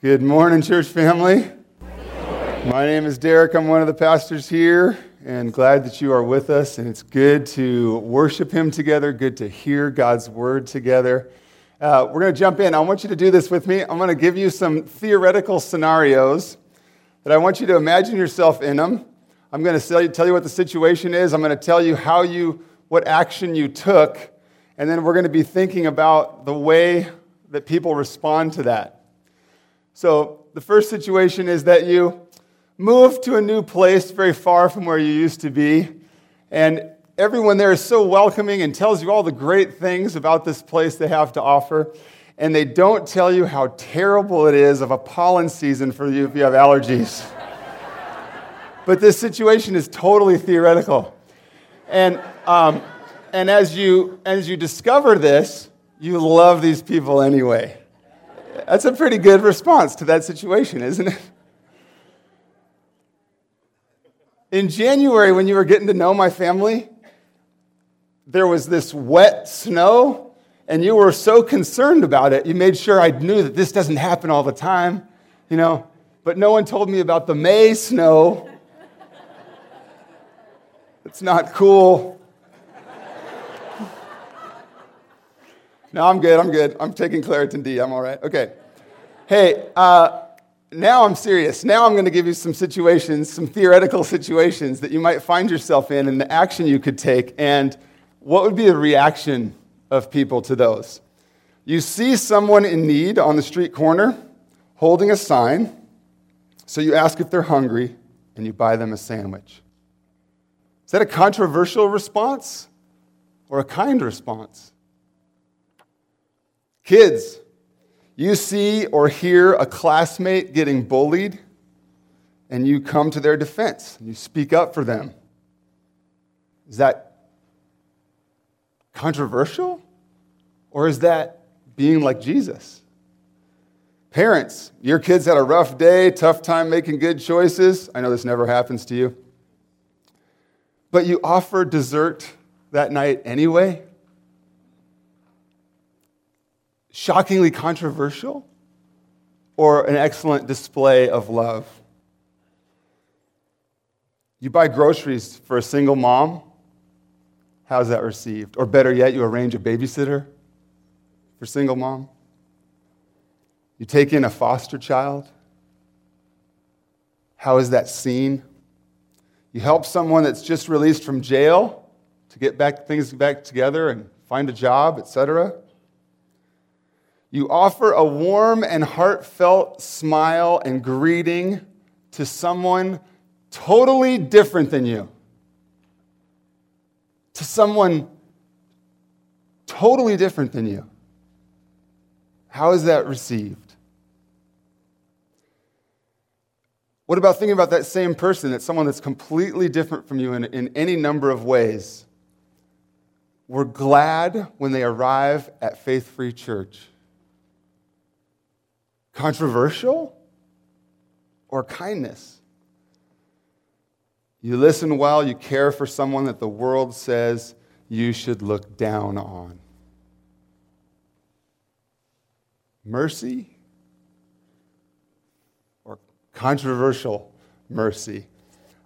Good morning, church family. My name is Derek. I'm one of the pastors here, and glad that you are with us. And it's good to worship Him together, good to hear God's word together. Uh, we're going to jump in. I want you to do this with me. I'm going to give you some theoretical scenarios that I want you to imagine yourself in them. I'm going to tell you what the situation is. I'm going to tell you how you, what action you took, and then we're going to be thinking about the way that people respond to that. So, the first situation is that you move to a new place very far from where you used to be, and everyone there is so welcoming and tells you all the great things about this place they have to offer, and they don't tell you how terrible it is of a pollen season for you if you have allergies. but this situation is totally theoretical. And, um, and as, you, as you discover this, you love these people anyway. That's a pretty good response to that situation, isn't it? In January, when you were getting to know my family, there was this wet snow, and you were so concerned about it, you made sure I knew that this doesn't happen all the time, you know. But no one told me about the May snow. It's not cool. No, I'm good. I'm good. I'm taking Claritin D. I'm all right. Okay. Hey, uh, now I'm serious. Now I'm going to give you some situations, some theoretical situations that you might find yourself in and the action you could take. And what would be the reaction of people to those? You see someone in need on the street corner holding a sign. So you ask if they're hungry and you buy them a sandwich. Is that a controversial response or a kind response? Kids, you see or hear a classmate getting bullied, and you come to their defense. You speak up for them. Is that controversial? Or is that being like Jesus? Parents, your kids had a rough day, tough time making good choices. I know this never happens to you. But you offer dessert that night anyway shockingly controversial or an excellent display of love? You buy groceries for a single mom. How's that received? Or better yet, you arrange a babysitter for single mom. You take in a foster child. How is that seen? You help someone that's just released from jail to get back things back together and find a job, etc. You offer a warm and heartfelt smile and greeting to someone totally different than you. To someone totally different than you. How is that received? What about thinking about that same person, that someone that's completely different from you in, in any number of ways? We're glad when they arrive at Faith Free Church Controversial or kindness? You listen well, you care for someone that the world says you should look down on. Mercy or controversial mercy?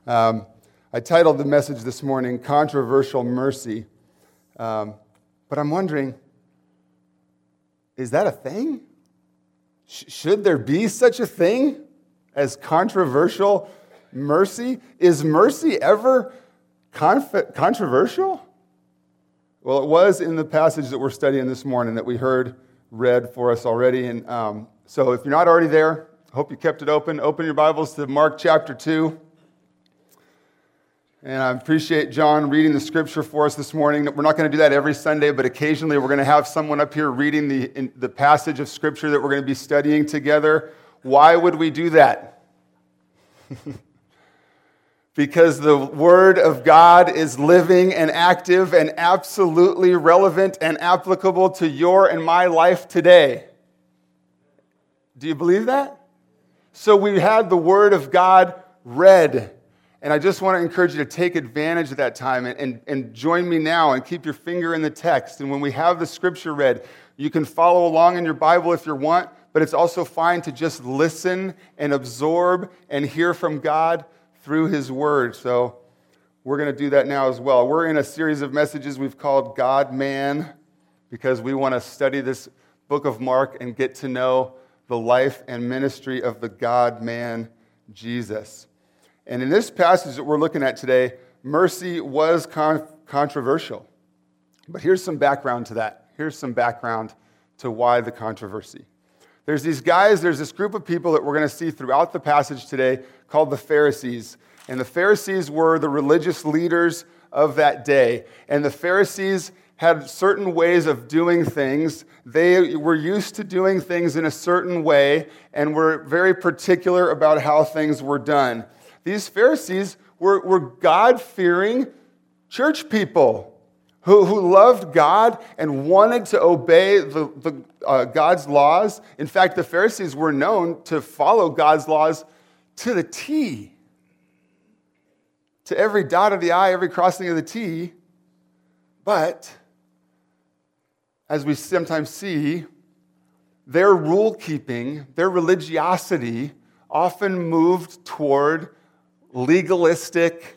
Um, I titled the message this morning, Controversial Mercy. Um, but I'm wondering, is that a thing? Should there be such a thing as controversial mercy? Is mercy ever conf- controversial? Well, it was in the passage that we're studying this morning that we heard read for us already. And um, so if you're not already there, I hope you kept it open. Open your Bibles to Mark chapter 2. And I appreciate John reading the scripture for us this morning. We're not going to do that every Sunday, but occasionally we're going to have someone up here reading the, the passage of scripture that we're going to be studying together. Why would we do that? because the Word of God is living and active and absolutely relevant and applicable to your and my life today. Do you believe that? So we had the Word of God read and I just want to encourage you to take advantage of that time and, and, and join me now and keep your finger in the text. And when we have the scripture read, You can follow along in your Bible if you want, but it's also fine to just listen and absorb and hear from God through His Word. So we're going to do that now as well. We're in a series of messages we've called God Man because we want to study this book of Mark and get to know the life and ministry of the God man Jesus. And in this passage that we're looking at today, mercy was con- controversial. But here's some background to that. Here's some background to why the controversy. There's these guys, there's this group of people that we're going to see throughout the passage today called the Pharisees. And the Pharisees were the religious leaders of that day. And the Pharisees had certain ways of doing things. They were used to doing things in a certain way and were very particular about how things were done. These Pharisees were, were God fearing church people who, who loved God and wanted to obey the, the, uh, God's laws. In fact, the Pharisees were known to follow God's laws to the T, to every dot of the I, every crossing of the T. But as we sometimes see, their rule keeping, their religiosity often moved toward legalistic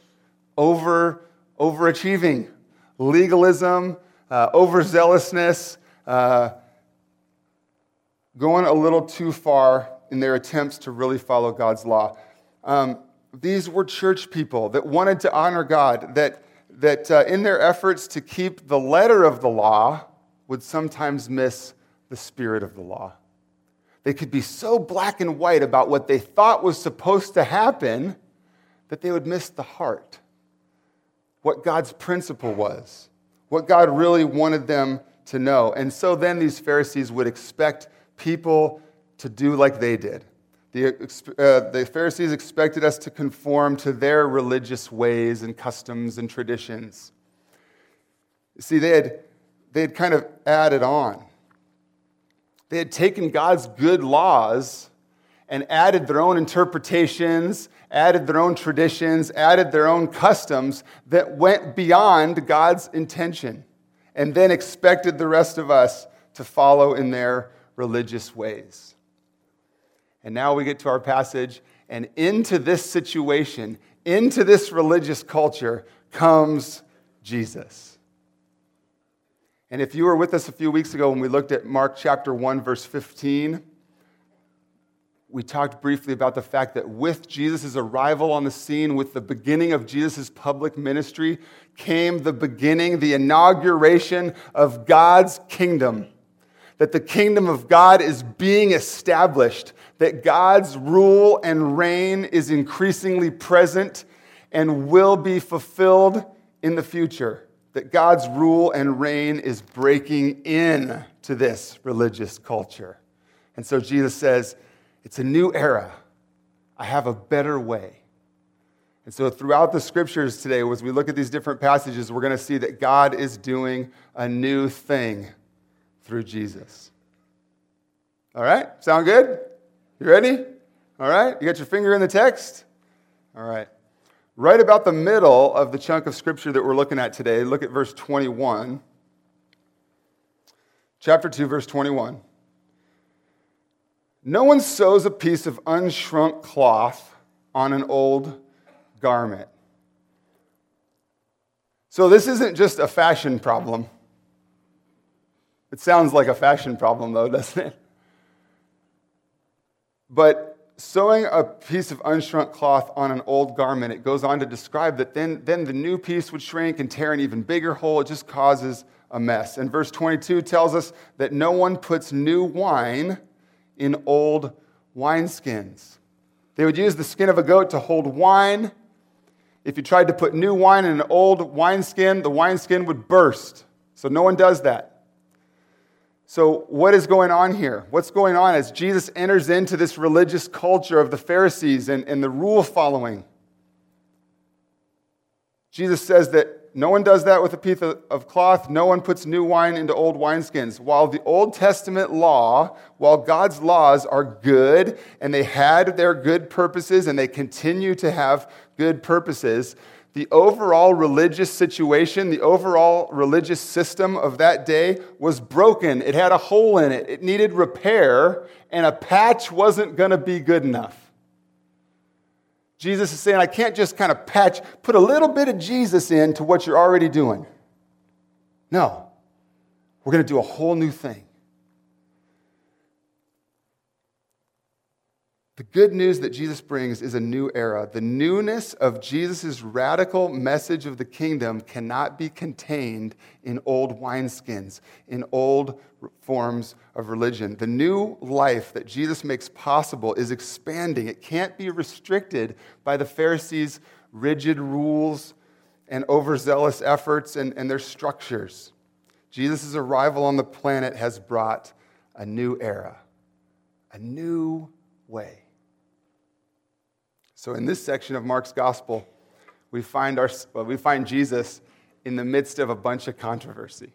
over, overachieving, legalism, uh, overzealousness, uh, going a little too far in their attempts to really follow God's law. Um, these were church people that wanted to honor God, that, that uh, in their efforts to keep the letter of the law, would sometimes miss the spirit of the law. They could be so black and white about what they thought was supposed to happen that they would miss the heart, what God's principle was, what God really wanted them to know. And so then these Pharisees would expect people to do like they did. The, uh, the Pharisees expected us to conform to their religious ways and customs and traditions. See, they had they had kind of added on. They had taken God's good laws and added their own interpretations, added their own traditions, added their own customs that went beyond God's intention, and then expected the rest of us to follow in their religious ways. And now we get to our passage, and into this situation, into this religious culture, comes Jesus. And if you were with us a few weeks ago when we looked at Mark chapter 1, verse 15, we talked briefly about the fact that with Jesus' arrival on the scene, with the beginning of Jesus' public ministry, came the beginning, the inauguration of God's kingdom. That the kingdom of God is being established, that God's rule and reign is increasingly present and will be fulfilled in the future that God's rule and reign is breaking in to this religious culture. And so Jesus says, It's a new era. I have a better way. And so, throughout the scriptures today, as we look at these different passages, we're going to see that God is doing a new thing through Jesus. All right? Sound good? You ready? All right? You got your finger in the text? All right. Right about the middle of the chunk of scripture that we're looking at today, look at verse 21. Chapter 2, verse 21. No one sews a piece of unshrunk cloth on an old garment. So, this isn't just a fashion problem. It sounds like a fashion problem, though, doesn't it? But sewing a piece of unshrunk cloth on an old garment, it goes on to describe that then, then the new piece would shrink and tear an even bigger hole. It just causes a mess. And verse 22 tells us that no one puts new wine in old wineskins. They would use the skin of a goat to hold wine. If you tried to put new wine in an old wineskin, the wineskin would burst. So no one does that. So, what is going on here? What's going on as Jesus enters into this religious culture of the Pharisees and, and the rule following? Jesus says that no one does that with a piece of cloth. No one puts new wine into old wineskins. While the Old Testament law, while God's laws are good and they had their good purposes and they continue to have good purposes, the overall religious situation, the overall religious system of that day was broken. It had a hole in it, it needed repair, and a patch wasn't going to be good enough. Jesus is saying, I can't just kind of patch, put a little bit of Jesus into what you're already doing. No, we're going to do a whole new thing. The good news that Jesus brings is a new era. The newness of Jesus' radical message of the kingdom cannot be contained in old wineskins, in old forms of religion. The new life that Jesus makes possible is expanding. It can't be restricted by the Pharisees' rigid rules and overzealous efforts and, and their structures. Jesus' arrival on the planet has brought a new era, a new way. So, in this section of Mark's gospel, we find, our, well, we find Jesus in the midst of a bunch of controversy.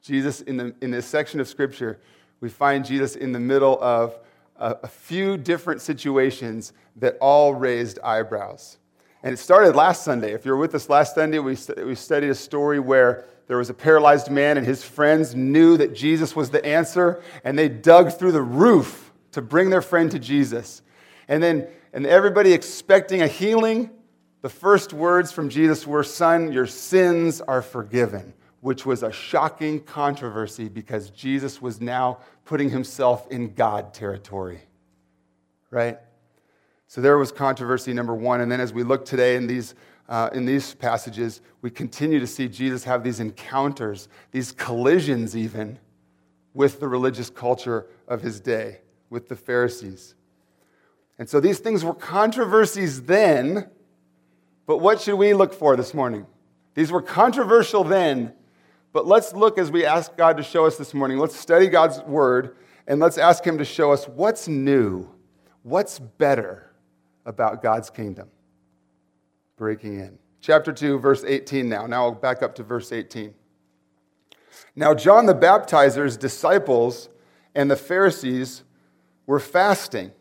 Jesus, in, the, in this section of scripture, we find Jesus in the middle of a, a few different situations that all raised eyebrows. And it started last Sunday. If you were with us last Sunday, we, we studied a story where there was a paralyzed man, and his friends knew that Jesus was the answer, and they dug through the roof to bring their friend to Jesus. And then and everybody expecting a healing, the first words from Jesus were, Son, your sins are forgiven, which was a shocking controversy because Jesus was now putting himself in God territory. Right? So there was controversy number one. And then as we look today in these, uh, in these passages, we continue to see Jesus have these encounters, these collisions even, with the religious culture of his day, with the Pharisees. And so these things were controversies then, but what should we look for this morning? These were controversial then, but let's look as we ask God to show us this morning. Let's study God's word and let's ask Him to show us what's new, what's better about God's kingdom. Breaking in. Chapter 2, verse 18 now. Now I'll back up to verse 18. Now, John the Baptizer's disciples and the Pharisees were fasting.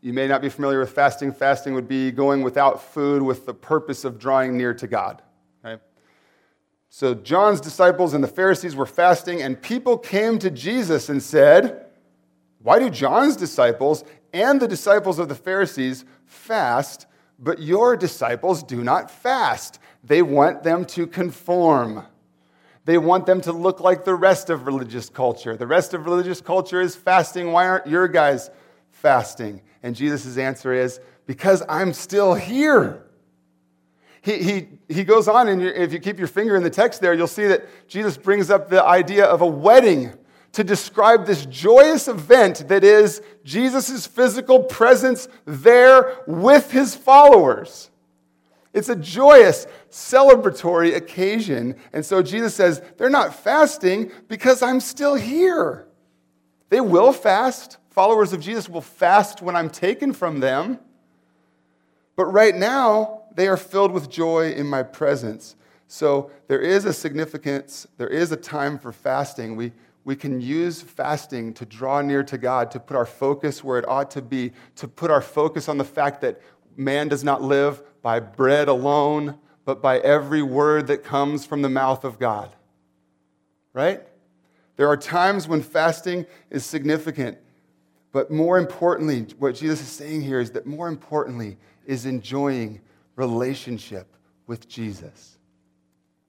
You may not be familiar with fasting. Fasting would be going without food with the purpose of drawing near to God. Okay? So John's disciples and the Pharisees were fasting, and people came to Jesus and said, Why do John's disciples and the disciples of the Pharisees fast, but your disciples do not fast? They want them to conform. They want them to look like the rest of religious culture. The rest of religious culture is fasting. Why aren't your guys fasting? And Jesus' answer is, Because I'm still here. He, he, he goes on, and if you keep your finger in the text there, you'll see that Jesus brings up the idea of a wedding to describe this joyous event that is Jesus' physical presence there with his followers. It's a joyous, celebratory occasion. And so Jesus says, They're not fasting because I'm still here. They will fast, followers of Jesus will fast when I'm taken from them. But right now, they are filled with joy in my presence. So there is a significance, there is a time for fasting. We, we can use fasting to draw near to God, to put our focus where it ought to be, to put our focus on the fact that man does not live by bread alone, but by every word that comes from the mouth of God. Right? There are times when fasting is significant. But more importantly, what Jesus is saying here is that more importantly is enjoying relationship with Jesus.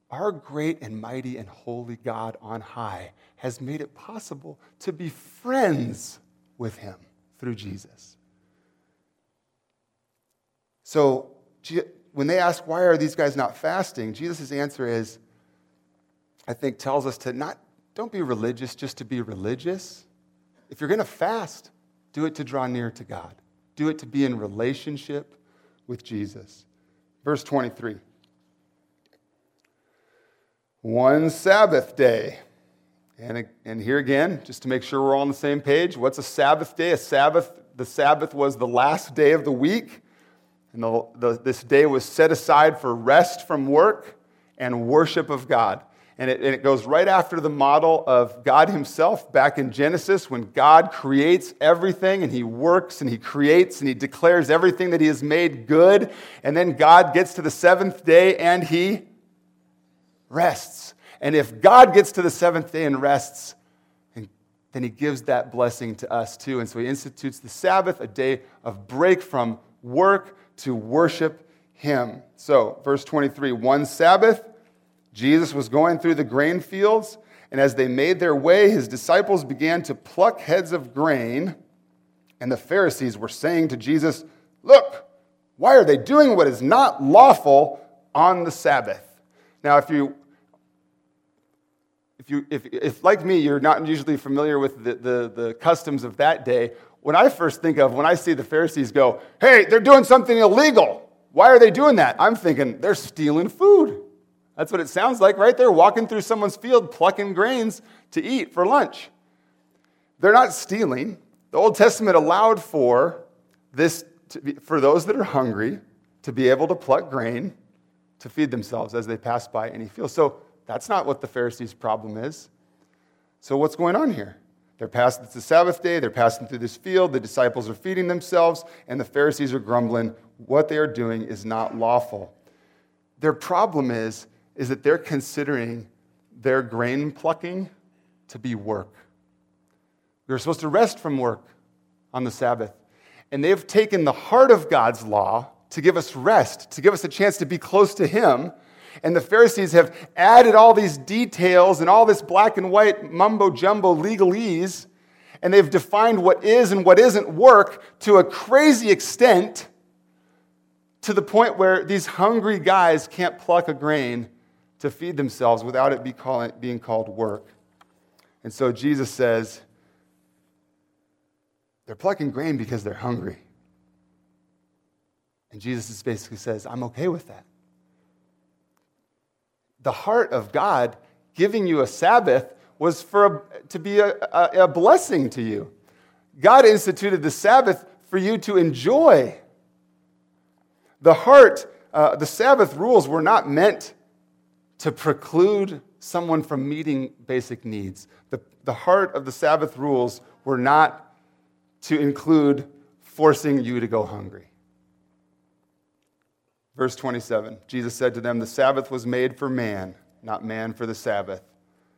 Our great and mighty and holy God on high has made it possible to be friends with him through Jesus. So, when they ask, why are these guys not fasting? Jesus' answer is, I think, tells us to not, don't be religious just to be religious if you're going to fast, do it to draw near to God, do it to be in relationship with Jesus. Verse 23 One Sabbath day. And, and here again, just to make sure we're all on the same page, what's a Sabbath day? A Sabbath, the Sabbath was the last day of the week. And the, the, this day was set aside for rest from work and worship of God. And it, and it, goes right after the model of God Himself back in Genesis when God creates everything and He works and He creates and He declares everything that He has made good. And then God gets to the seventh day and He rests. And if God gets to the seventh day and rests, then He gives that blessing to us too. And so He institutes the Sabbath, a day of break from work to worship Him. So, verse 23 one Sabbath, Jesus was going through the grain fields, and as they made their way, his disciples began to pluck heads of grain. And the Pharisees were saying to Jesus, Look, why are they doing what is not lawful on the Sabbath? Now, if you if, you, if, if like me, you're not usually familiar with the, the, the customs of that day, what I first think of when I see the Pharisees go, hey, they're doing something illegal. Why are they doing that? I'm thinking they're stealing food. That's what it sounds like, right? They're walking through someone's field plucking grains to eat for lunch. They're not stealing. The Old Testament allowed for this be, for those that are hungry to be able to pluck grain to feed themselves as they pass by any field. So that's not what the Pharisees' problem is. So what's going on here? They're passing, it's the Sabbath day, they're passing through this field, the disciples are feeding themselves, and the Pharisees are grumbling, what they are doing is not lawful. Their problem is is that they're considering their grain plucking to be work. They're supposed to rest from work on the Sabbath. And they've taken the heart of God's law to give us rest, to give us a chance to be close to Him. And the Pharisees have added all these details and all this black and white mumbo jumbo legalese, and they've defined what is and what isn't work to a crazy extent to the point where these hungry guys can't pluck a grain to feed themselves without it be call, being called work. And so Jesus says, they're plucking grain because they're hungry. And Jesus basically says, I'm okay with that. The heart of God giving you a Sabbath was for a, to be a, a, a blessing to you. God instituted the Sabbath for you to enjoy. The heart, uh, the Sabbath rules were not meant to preclude someone from meeting basic needs. The, the heart of the Sabbath rules were not to include forcing you to go hungry. Verse 27 Jesus said to them, The Sabbath was made for man, not man for the Sabbath.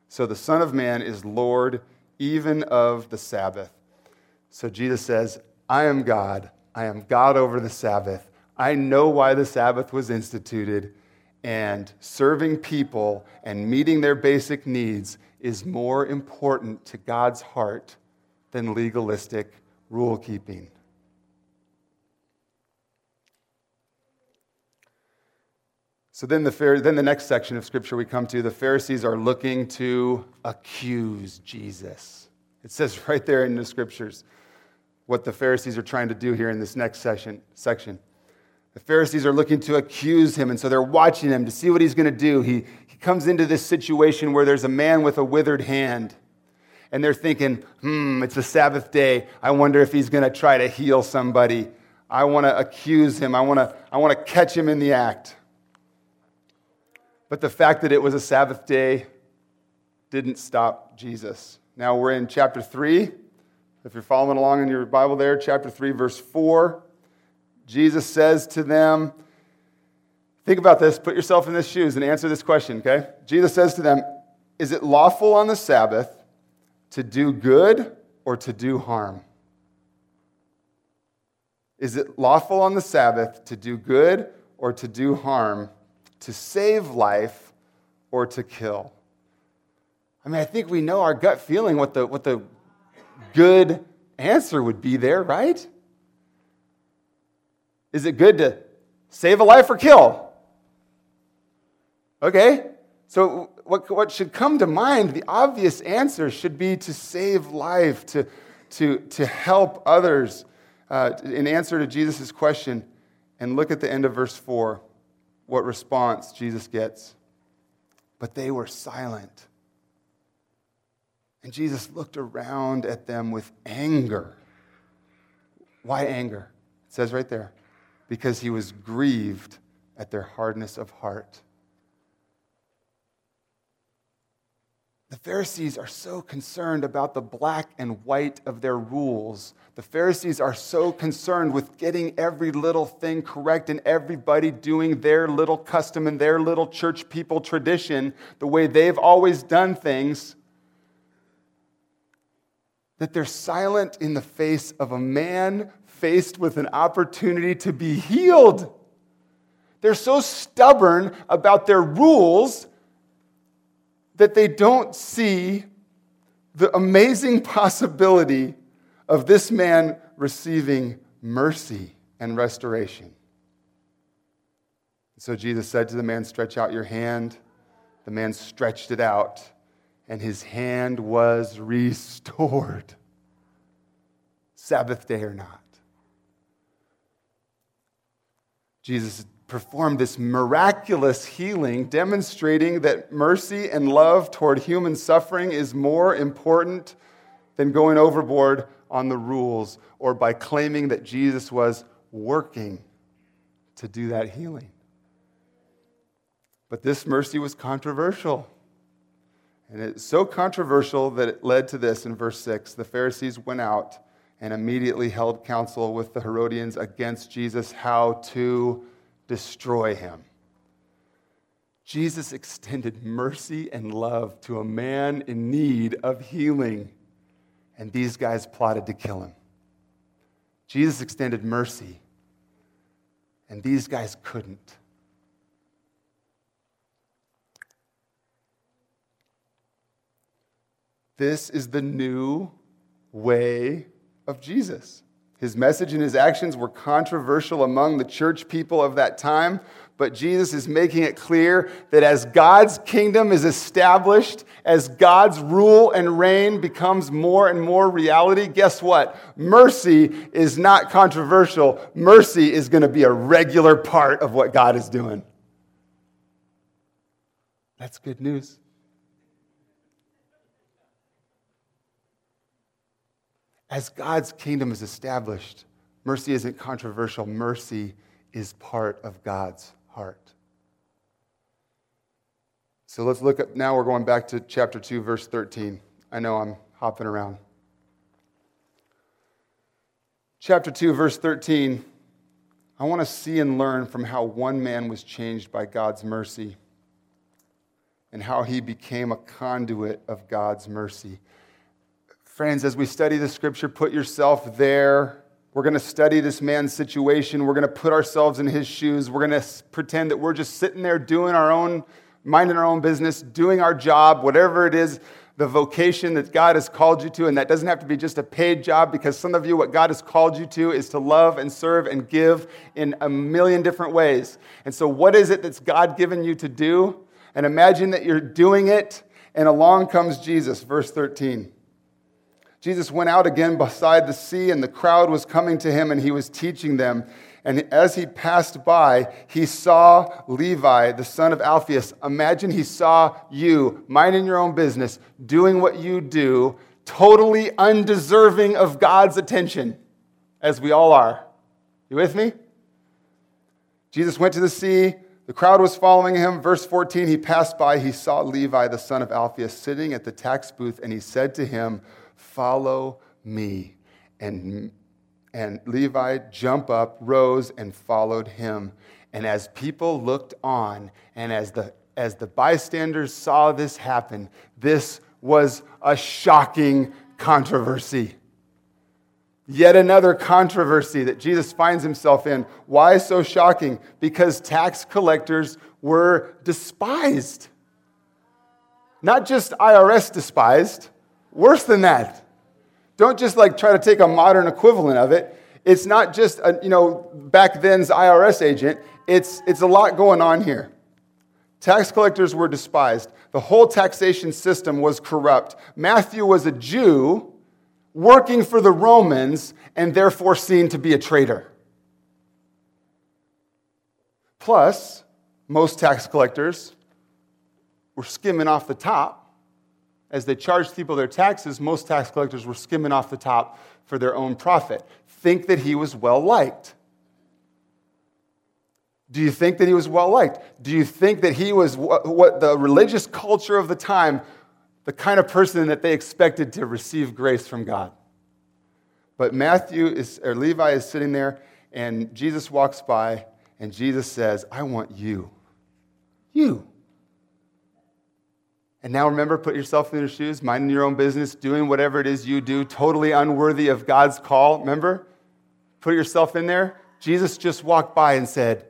So the Son of Man is Lord even of the Sabbath. So Jesus says, I am God. I am God over the Sabbath. I know why the Sabbath was instituted and serving people and meeting their basic needs is more important to God's heart than legalistic rule keeping. So then the, then the next section of scripture we come to, the Pharisees are looking to accuse Jesus. It says right there in the scriptures what the Pharisees are trying to do here in this next section. section. The Pharisees are looking to accuse him, and so they're watching him to see what he's going to do. He, he comes into this situation where there's a man with a withered hand, and they're thinking, hmm, it's a Sabbath day. I wonder if he's going to try to heal somebody. I want to accuse him, I want to I want to catch him in the act. But the fact that it was a Sabbath day didn't stop Jesus. Now we're in chapter 3. If you're following along in your Bible there, chapter 3, verse 4. Jesus says to them, Think about this, put yourself in his shoes and answer this question, okay? Jesus says to them, Is it lawful on the Sabbath to do good or to do harm? Is it lawful on the Sabbath to do good or to do harm, to save life or to kill? I mean, I think we know our gut feeling what the, what the good answer would be there, right? Is it good to save a life or kill? Okay, so what, what should come to mind, the obvious answer should be to save life, to, to, to help others. Uh, in answer to Jesus' question, and look at the end of verse 4, what response Jesus gets. But they were silent. And Jesus looked around at them with anger. Why anger? It says right there because he was grieved at their hardness of heart. The Pharisees are so concerned about the black and white of their rules. The Pharisees are so concerned with getting every little thing correct and everybody doing their little custom and their little church people tradition, the way they've always done things, that they're silent in the face of a man faced with an opportunity to be healed. They're so stubborn about their rules that they don't see the amazing possibility of this man receiving mercy and restoration. So Jesus said to the man, Stretch out your hand. The man stretched it out, and his hand was restored. Sabbath day or not. Jesus performed this miraculous healing, demonstrating that mercy and love toward human suffering is more important than going overboard on the rules or by claiming that Jesus was working to do that healing. But this mercy was controversial. And it's so controversial that it led to this in verse 6. The Pharisees went out and immediately held counsel with the Herodians against Jesus how to destroy him. Jesus extended mercy and love to a man in need of healing, and these guys plotted to kill him. Jesus extended mercy, and these guys couldn't. This is the new way of Jesus. His message and his actions were controversial among the church people of that time, but Jesus is making it clear that as God's kingdom is established, as God's rule and reign becomes more and more reality, guess what? Mercy is not controversial. Mercy is going to be a regular part of what God is doing. That's good news. As God's kingdom is established, mercy isn't controversial. Mercy is part of God's heart. So let's look at now, we're going back to chapter 2, verse 13. I know I'm hopping around. Chapter 2, verse 13. I want to see and learn from how one man was changed by God's mercy and how he became a conduit of God's mercy. Friends, as we study the scripture, put yourself there. We're going to study this man's situation. We're going to put ourselves in his shoes. We're going to pretend that we're just sitting there doing our own, minding our own business, doing our job, whatever it is, the vocation that God has called you to. And that doesn't have to be just a paid job because some of you, what God has called you to is to love and serve and give in a million different ways. And so, what is it that's God given you to do? And imagine that you're doing it, and along comes Jesus, verse 13. Jesus went out again beside the sea, and the crowd was coming to him, and he was teaching them. And as he passed by, he saw Levi, the son of Alphaeus. Imagine he saw you minding your own business, doing what you do, totally undeserving of God's attention, as we all are. You with me? Jesus went to the sea. The crowd was following him. Verse 14, he passed by. He saw Levi, the son of Alphaeus, sitting at the tax booth, and he said to him, Follow me. And, and Levi jumped up, rose, and followed him. And as people looked on, and as the, as the bystanders saw this happen, this was a shocking controversy. Yet another controversy that Jesus finds himself in. Why so shocking? Because tax collectors were despised. Not just IRS despised, Worse than that. Don't just like try to take a modern equivalent of it. It's not just a, you know back then's IRS agent. It's it's a lot going on here. Tax collectors were despised. The whole taxation system was corrupt. Matthew was a Jew working for the Romans and therefore seen to be a traitor. Plus, most tax collectors were skimming off the top as they charged people their taxes, most tax collectors were skimming off the top for their own profit. Think that he was well liked. Do you think that he was well liked? Do you think that he was what, the religious culture of the time the kind of person that they expected to receive grace from God. But Matthew is, or Levi is sitting there, and Jesus walks by, and Jesus says, I want you. You. And now remember, put yourself in their shoes, minding your own business, doing whatever it is you do, totally unworthy of God's call. Remember? Put yourself in there. Jesus just walked by and said,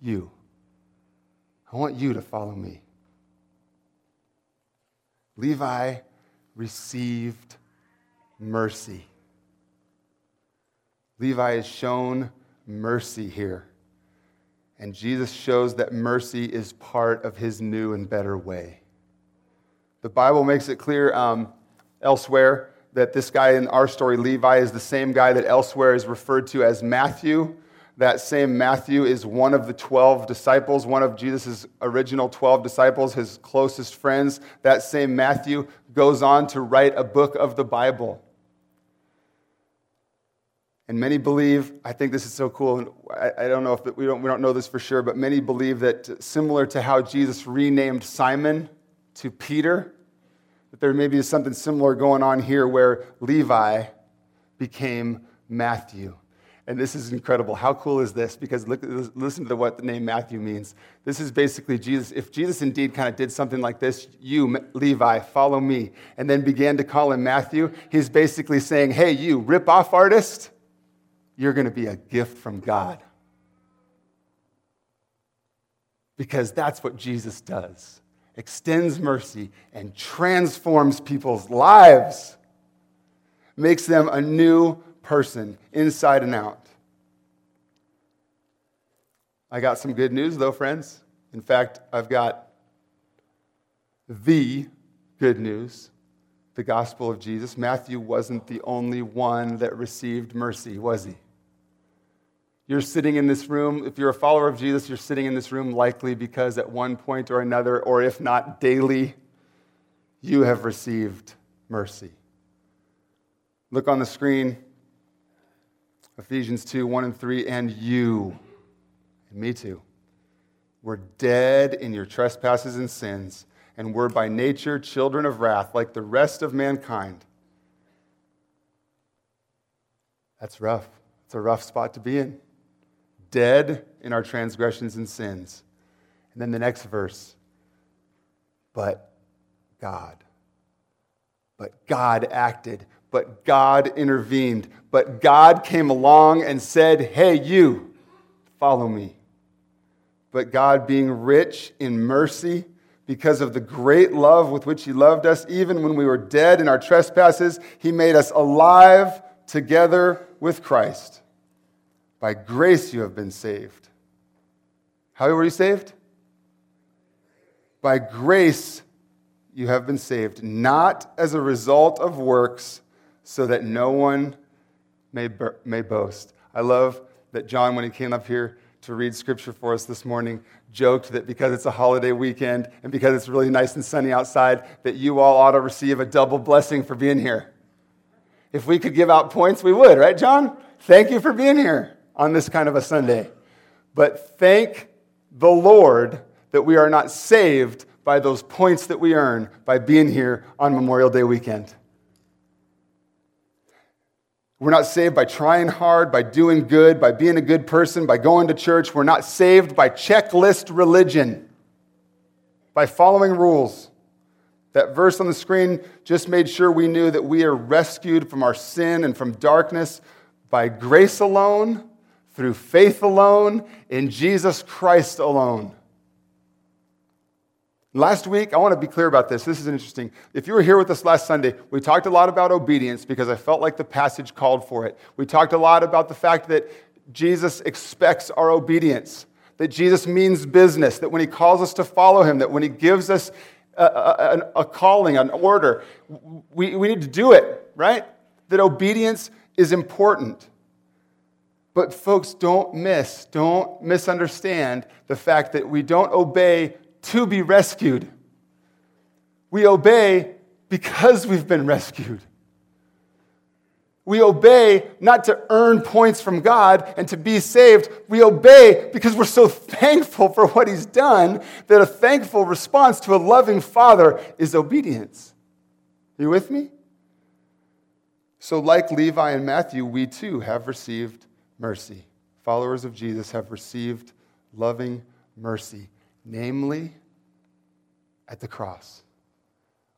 You. I want you to follow me. Levi received mercy. Levi is shown mercy here. And Jesus shows that mercy is part of his new and better way. The Bible makes it clear um, elsewhere that this guy in our story, Levi, is the same guy that elsewhere is referred to as Matthew. That same Matthew is one of the 12 disciples, one of Jesus' original 12 disciples, his closest friends. That same Matthew goes on to write a book of the Bible. And many believe, I think this is so cool, and I, don't know if we don't, we don't know this for sure, but many believe that similar to how Jesus renamed Simon to Peter, that there maybe is something similar going on here where Levi became Matthew. And this is incredible. How cool is this? Because look, listen to what the name Matthew means. This is basically Jesus. If Jesus indeed kind of did something like this, you, Levi, follow me, and then began to call him Matthew, he's basically saying, hey, you, rip off artist, you're going to be a gift from God. Because that's what Jesus does extends mercy and transforms people's lives, makes them a new person inside and out. I got some good news, though, friends. In fact, I've got the good news the gospel of Jesus. Matthew wasn't the only one that received mercy, was he? You're sitting in this room, if you're a follower of Jesus, you're sitting in this room likely because at one point or another, or if not daily, you have received mercy. Look on the screen Ephesians 2 1 and 3, and you, and me too, were dead in your trespasses and sins, and were by nature children of wrath, like the rest of mankind. That's rough. It's a rough spot to be in. Dead in our transgressions and sins. And then the next verse, but God. But God acted but God intervened. But God came along and said, Hey, you, follow me. But God, being rich in mercy, because of the great love with which He loved us, even when we were dead in our trespasses, He made us alive together with Christ. By grace you have been saved. How were you saved? By grace you have been saved, not as a result of works so that no one may, may boast. I love that John, when he came up here to read scripture for us this morning, joked that because it's a holiday weekend and because it's really nice and sunny outside, that you all ought to receive a double blessing for being here. If we could give out points, we would, right, John? Thank you for being here on this kind of a Sunday. But thank the Lord that we are not saved by those points that we earn by being here on Memorial Day weekend. We're not saved by trying hard, by doing good, by being a good person, by going to church. We're not saved by checklist religion, by following rules. That verse on the screen just made sure we knew that we are rescued from our sin and from darkness by grace alone, through faith alone, in Jesus Christ alone. Last week, I want to be clear about this. This is interesting. If you were here with us last Sunday, we talked a lot about obedience because I felt like the passage called for it. We talked a lot about the fact that Jesus expects our obedience, that Jesus means business, that when he calls us to follow him, that when he gives us a, a, a calling, an order, we, we need to do it, right? That obedience is important. But folks, don't miss, don't misunderstand the fact that we don't obey to be rescued. We obey because we've been rescued. We obey not to earn points from God and to be saved. We obey because we're so thankful for what He's done that a thankful response to a loving Father is obedience. Are you with me? So, like Levi and Matthew, we too have received mercy. Followers of Jesus have received loving mercy, namely at the cross.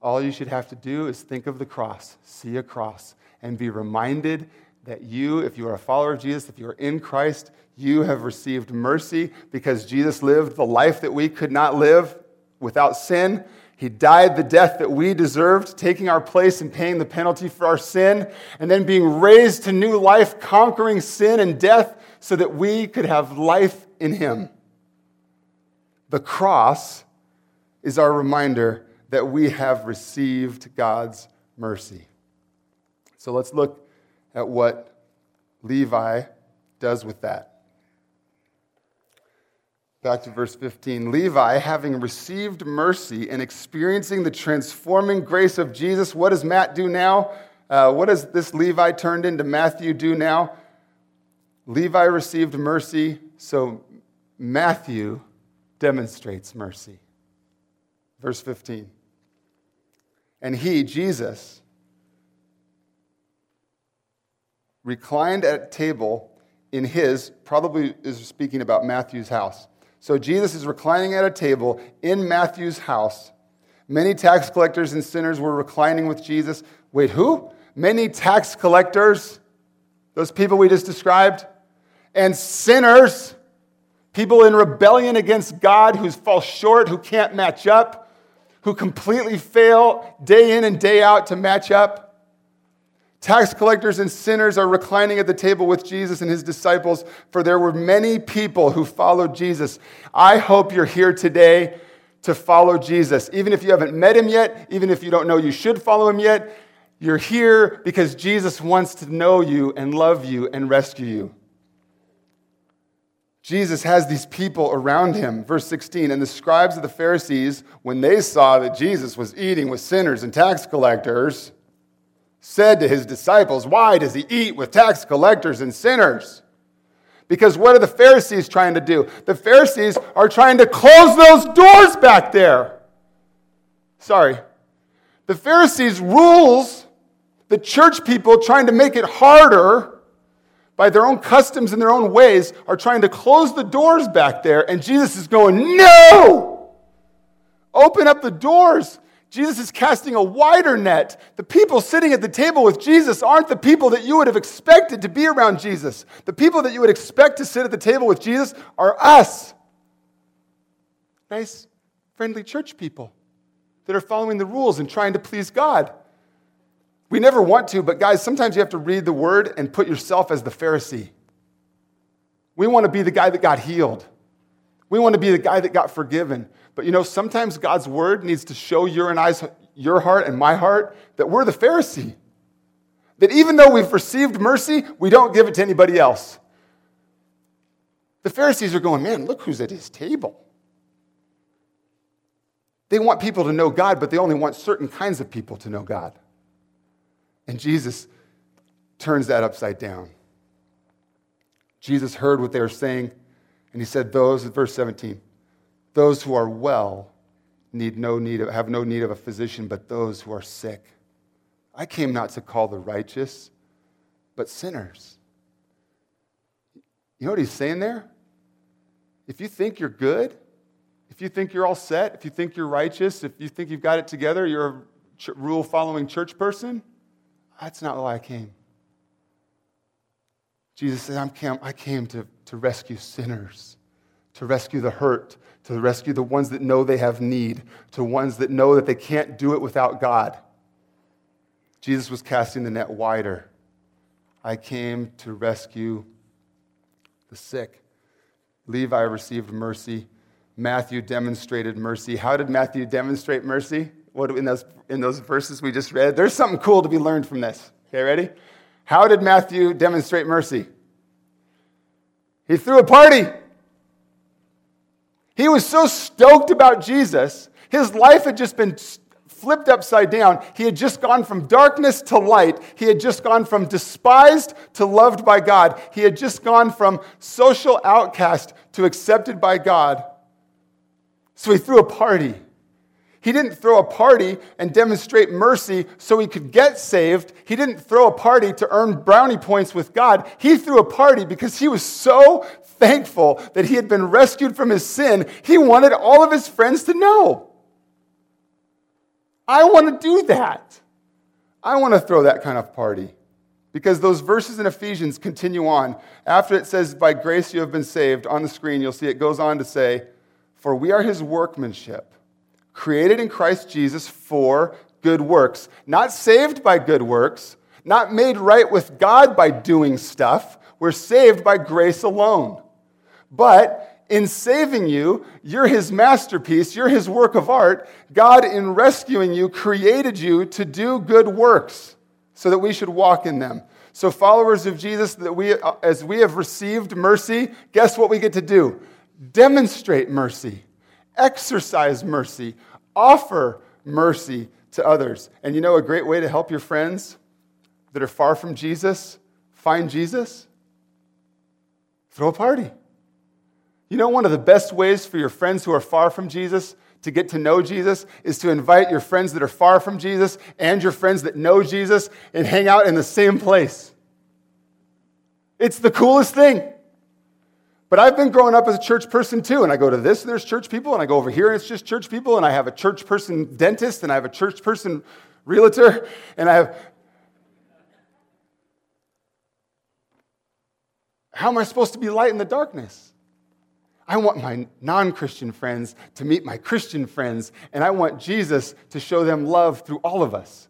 All you should have to do is think of the cross, see a cross, and be reminded that you, if you are a follower of Jesus, if you are in Christ, you have received mercy because Jesus lived the life that we could not live without sin. He died the death that we deserved, taking our place and paying the penalty for our sin, and then being raised to new life, conquering sin and death so that we could have life in Him. The cross is our reminder that we have received God's mercy. So let's look at what Levi does with that. Back to verse 15. Levi, having received mercy and experiencing the transforming grace of Jesus, what does Matt do now? Uh, what does this Levi turned into Matthew do now? Levi received mercy, so Matthew demonstrates mercy. Verse 15. And he, Jesus, reclined at table in his, probably is speaking about Matthew's house. So Jesus is reclining at a table in Matthew's house. Many tax collectors and sinners were reclining with Jesus. Wait, who? Many tax collectors, those people we just described, and sinners, people in rebellion against God who fall short, who can't match up, who completely fail day in and day out to match up. Tax collectors and sinners are reclining at the table with Jesus and his disciples, for there were many people who followed Jesus. I hope you're here today to follow Jesus. Even if you haven't met him yet, even if you don't know you should follow him yet, you're here because Jesus wants to know you and love you and rescue you. Jesus has these people around him. Verse 16, and the scribes of the Pharisees, when they saw that Jesus was eating with sinners and tax collectors, said to his disciples, Why does he eat with tax collectors and sinners? Because what are the Pharisees trying to do? The Pharisees are trying to close those doors back there. Sorry. The Pharisees' rules, the church people trying to make it harder by their own customs and their own ways, are trying to close the doors back there. And Jesus is going, No! Open up the doors. Jesus is casting a wider net. The people sitting at the table with Jesus aren't the people that you would have expected to be around Jesus. The people that you would expect to sit at the table with Jesus are us. Nice, friendly church people that are following the rules and trying to please God. We never want to, but guys, sometimes you have to read the word and put yourself as the Pharisee. We want to be the guy that got healed. We want to be the guy that got forgiven. But you know, sometimes God's word needs to show your and I's, your heart and my heart that we're the Pharisee. That even though we've received mercy, we don't give it to anybody else. The Pharisees are going, man, look who's at his table. They want people to know God, but they only want certain kinds of people to know God. And Jesus turns that upside down. Jesus heard what they were saying, and he said, Those, verse 17, those who are well need no need of, have no need of a physician, but those who are sick. I came not to call the righteous, but sinners. You know what he's saying there? If you think you're good, if you think you're all set, if you think you're righteous, if you think you've got it together, you're a ch- rule following church person, that's not why I came. Jesus said, I came to, to rescue sinners, to rescue the hurt, to rescue the ones that know they have need, to ones that know that they can't do it without God. Jesus was casting the net wider. I came to rescue the sick. Levi received mercy. Matthew demonstrated mercy. How did Matthew demonstrate mercy? What in those in those verses we just read? There's something cool to be learned from this. Okay, ready? How did Matthew demonstrate mercy? He threw a party. He was so stoked about Jesus. His life had just been flipped upside down. He had just gone from darkness to light. He had just gone from despised to loved by God. He had just gone from social outcast to accepted by God. So he threw a party. He didn't throw a party and demonstrate mercy so he could get saved. He didn't throw a party to earn brownie points with God. He threw a party because he was so thankful that he had been rescued from his sin. He wanted all of his friends to know. I want to do that. I want to throw that kind of party. Because those verses in Ephesians continue on. After it says, By grace you have been saved, on the screen you'll see it goes on to say, For we are his workmanship, created in Christ Jesus for good works. Not saved by good works, not made right with God by doing stuff. We're saved by grace alone. But in saving you, you're his masterpiece, you're his work of art. God, in rescuing you, created you to do good works so that we should walk in them. So, followers of Jesus, that we, uh, as we have received mercy, guess what we get to do? Demonstrate mercy, exercise mercy, offer mercy to others. And you know a great way to help your friends that are far from Jesus find Jesus? Throw a party. You know, one of the best ways for your friends who are far from Jesus to get to know Jesus is to invite your friends that are far from Jesus and your friends that know Jesus and hang out in the same place. It's the coolest thing. But I've been growing up as a church person too, and I go to this and there's church people, and I go over here and it's just church people, and I have a church person dentist, and I have a church person realtor, and I have. How am I supposed to be light in the darkness? I want my non Christian friends to meet my Christian friends, and I want Jesus to show them love through all of us.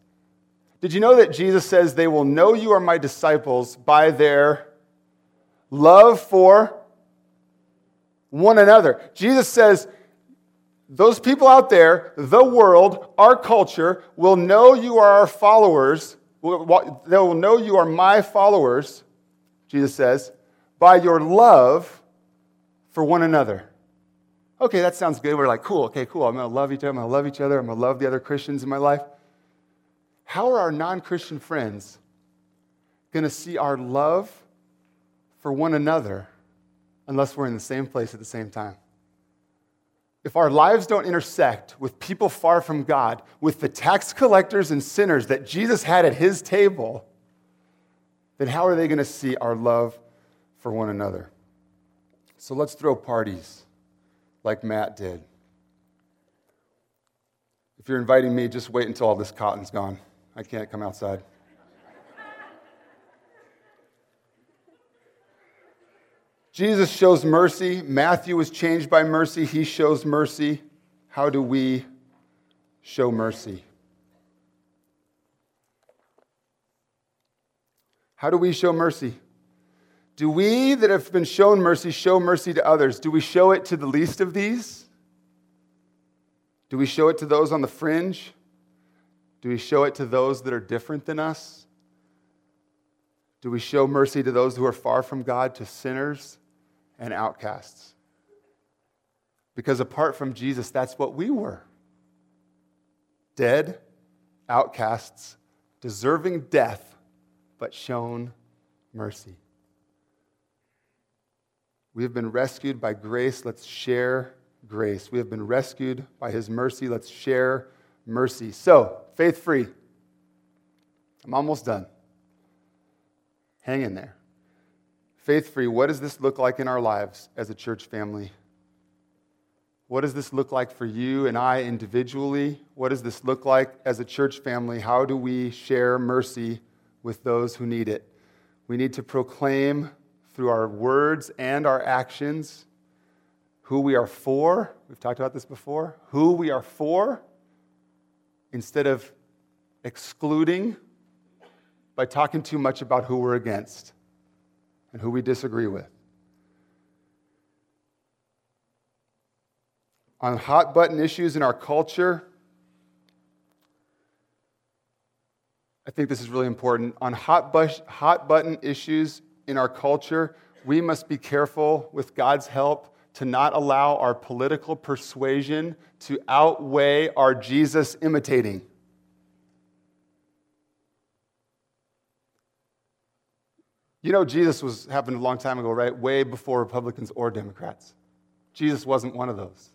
Did you know that Jesus says they will know you are my disciples by their love for one another? Jesus says, those people out there, the world, our culture, will know you are our followers. They will know you are my followers, Jesus says, by your love for one another. Okay, that sounds good. We're like, cool, okay, cool. I'm going to love each other. I'm going to love each other. I'm going to love the other Christians in my life. How are our non Christian friends going to see our love for one another unless we're in the same place at the same time? If our lives don't intersect with people far from God, with the tax collectors and sinners that Jesus had at his table, then how are they going to see our love for one another? So let's throw parties like Matt did. If you're inviting me, just wait until all this cotton's gone. I can't come outside. Jesus shows mercy. Matthew was changed by mercy. He shows mercy. How do we show mercy? How do we show mercy? Do we that have been shown mercy show mercy to others? Do we show it to the least of these? Do we show it to those on the fringe? Do we show it to those that are different than us? Do we show mercy to those who are far from God, to sinners and outcasts? Because apart from Jesus, that's what we were dead, outcasts, deserving death, but shown mercy. We have been rescued by grace. Let's share grace. We have been rescued by his mercy. Let's share mercy. So, faith free. I'm almost done. Hang in there. Faith free, what does this look like in our lives as a church family? What does this look like for you and I individually? What does this look like as a church family? How do we share mercy with those who need it? We need to proclaim through our words and our actions who we are for. We've talked about this before. Who we are for instead of excluding by talking too much about who we're against and who we disagree with. On hot button issues in our culture, I think this is really important. On hot, hot button issues in our culture, we must be careful with God's help to not allow our political persuasion to outweigh our Jesus imitating. You know, Jesus was happened a long time ago, right? Way before Republicans or Democrats. Jesus wasn't one of those.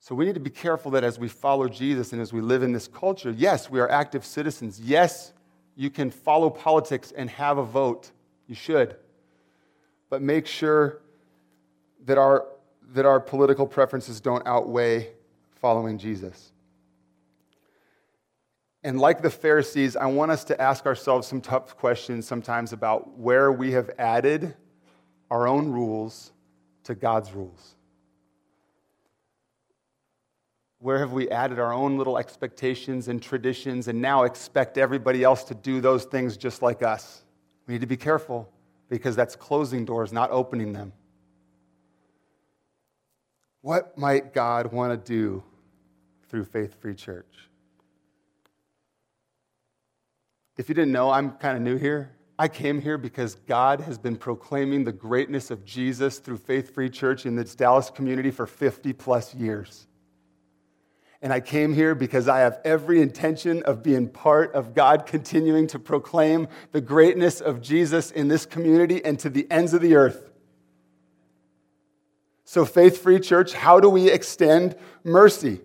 So we need to be careful that as we follow Jesus and as we live in this culture, yes, we are active citizens. Yes, you can follow politics and have a vote. You should. But make sure that our, that our political preferences don't outweigh following Jesus. And like the Pharisees, I want us to ask ourselves some tough questions sometimes about where we have added our own rules to God's rules. Where have we added our own little expectations and traditions and now expect everybody else to do those things just like us? We need to be careful because that's closing doors, not opening them. What might God want to do through Faith Free Church? If you didn't know, I'm kind of new here. I came here because God has been proclaiming the greatness of Jesus through Faith Free Church in this Dallas community for 50 plus years. And I came here because I have every intention of being part of God continuing to proclaim the greatness of Jesus in this community and to the ends of the earth. So, Faith Free Church, how do we extend mercy?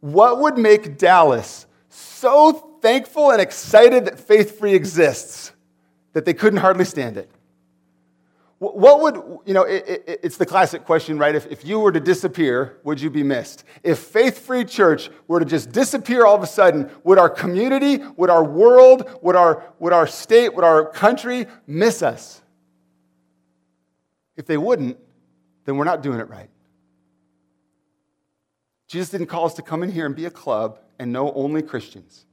What would make Dallas so thankful and excited that Faith Free exists that they couldn't hardly stand it? What would, you know, it, it, it's the classic question, right? If, if you were to disappear, would you be missed? If Faith Free Church were to just disappear all of a sudden, would our community, would our world, would our, would our state, would our country miss us? If they wouldn't, then we're not doing it right. Jesus didn't call us to come in here and be a club and know only Christians.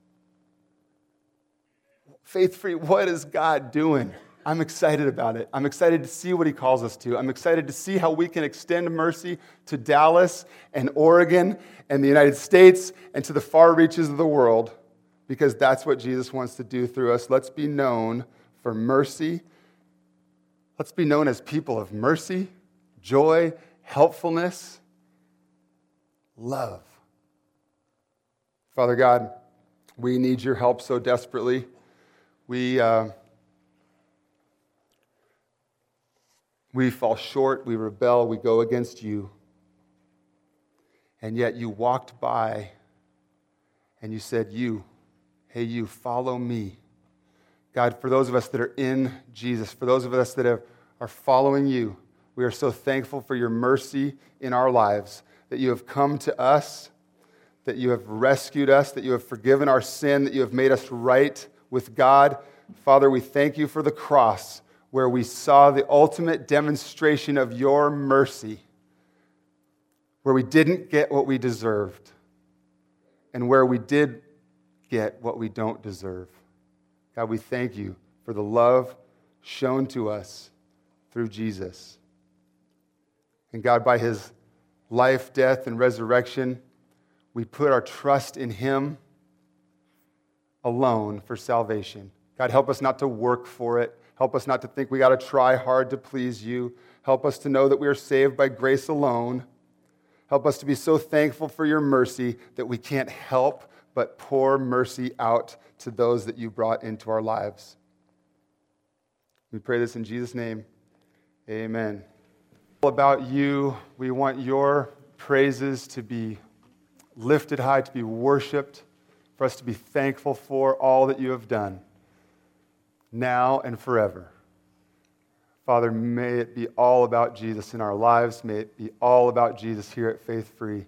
Faith Free, what is God doing? I'm excited about it. I'm excited to see what he calls us to. I'm excited to see how we can extend mercy to Dallas and Oregon and the United States and to the far reaches of the world because that's what Jesus wants to do through us. Let's be known for mercy. Let's be known as people of mercy, joy, helpfulness, love. Father God, we need your help so desperately. We. Uh, We fall short, we rebel, we go against you. And yet you walked by and you said, You, hey, you, follow me. God, for those of us that are in Jesus, for those of us that have, are following you, we are so thankful for your mercy in our lives, that you have come to us, that you have rescued us, that you have forgiven our sin, that you have made us right with God. Father, we thank you for the cross where we saw the ultimate demonstration of your mercy, where we didn't get what we deserved, and where we did get what we don't deserve. God, we thank you for the love shown to us through Jesus. And God, by his life, death, and resurrection, we put our trust in him alone for salvation. God, help us not to work for it. Help us not to think we got to try hard to please you. Help us to know that we are saved by grace alone. Help us to be so thankful for your mercy that we can't help but pour mercy out to those that you brought into our lives. We pray this in Jesus' name. Amen. All About you, we want your praises to be lifted high, to be worshiped, for us to be thankful for all that you have done now and forever. Father, may it be all about Jesus in our lives. May it be all about Jesus here at Faith Free.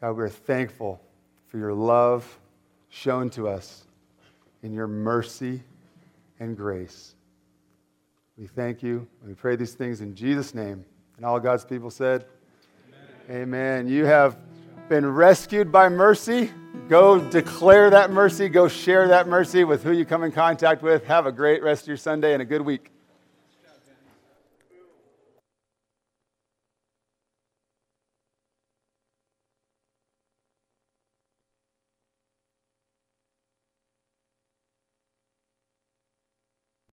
God, we're thankful for your love shown to us in your mercy and grace. We thank you. We pray these things in Jesus' name. And all God's people said, Amen. Amen. You have been rescued by mercy. Go declare that mercy. Go share that mercy with who you come in contact with. Have a great rest of your Sunday and a good week.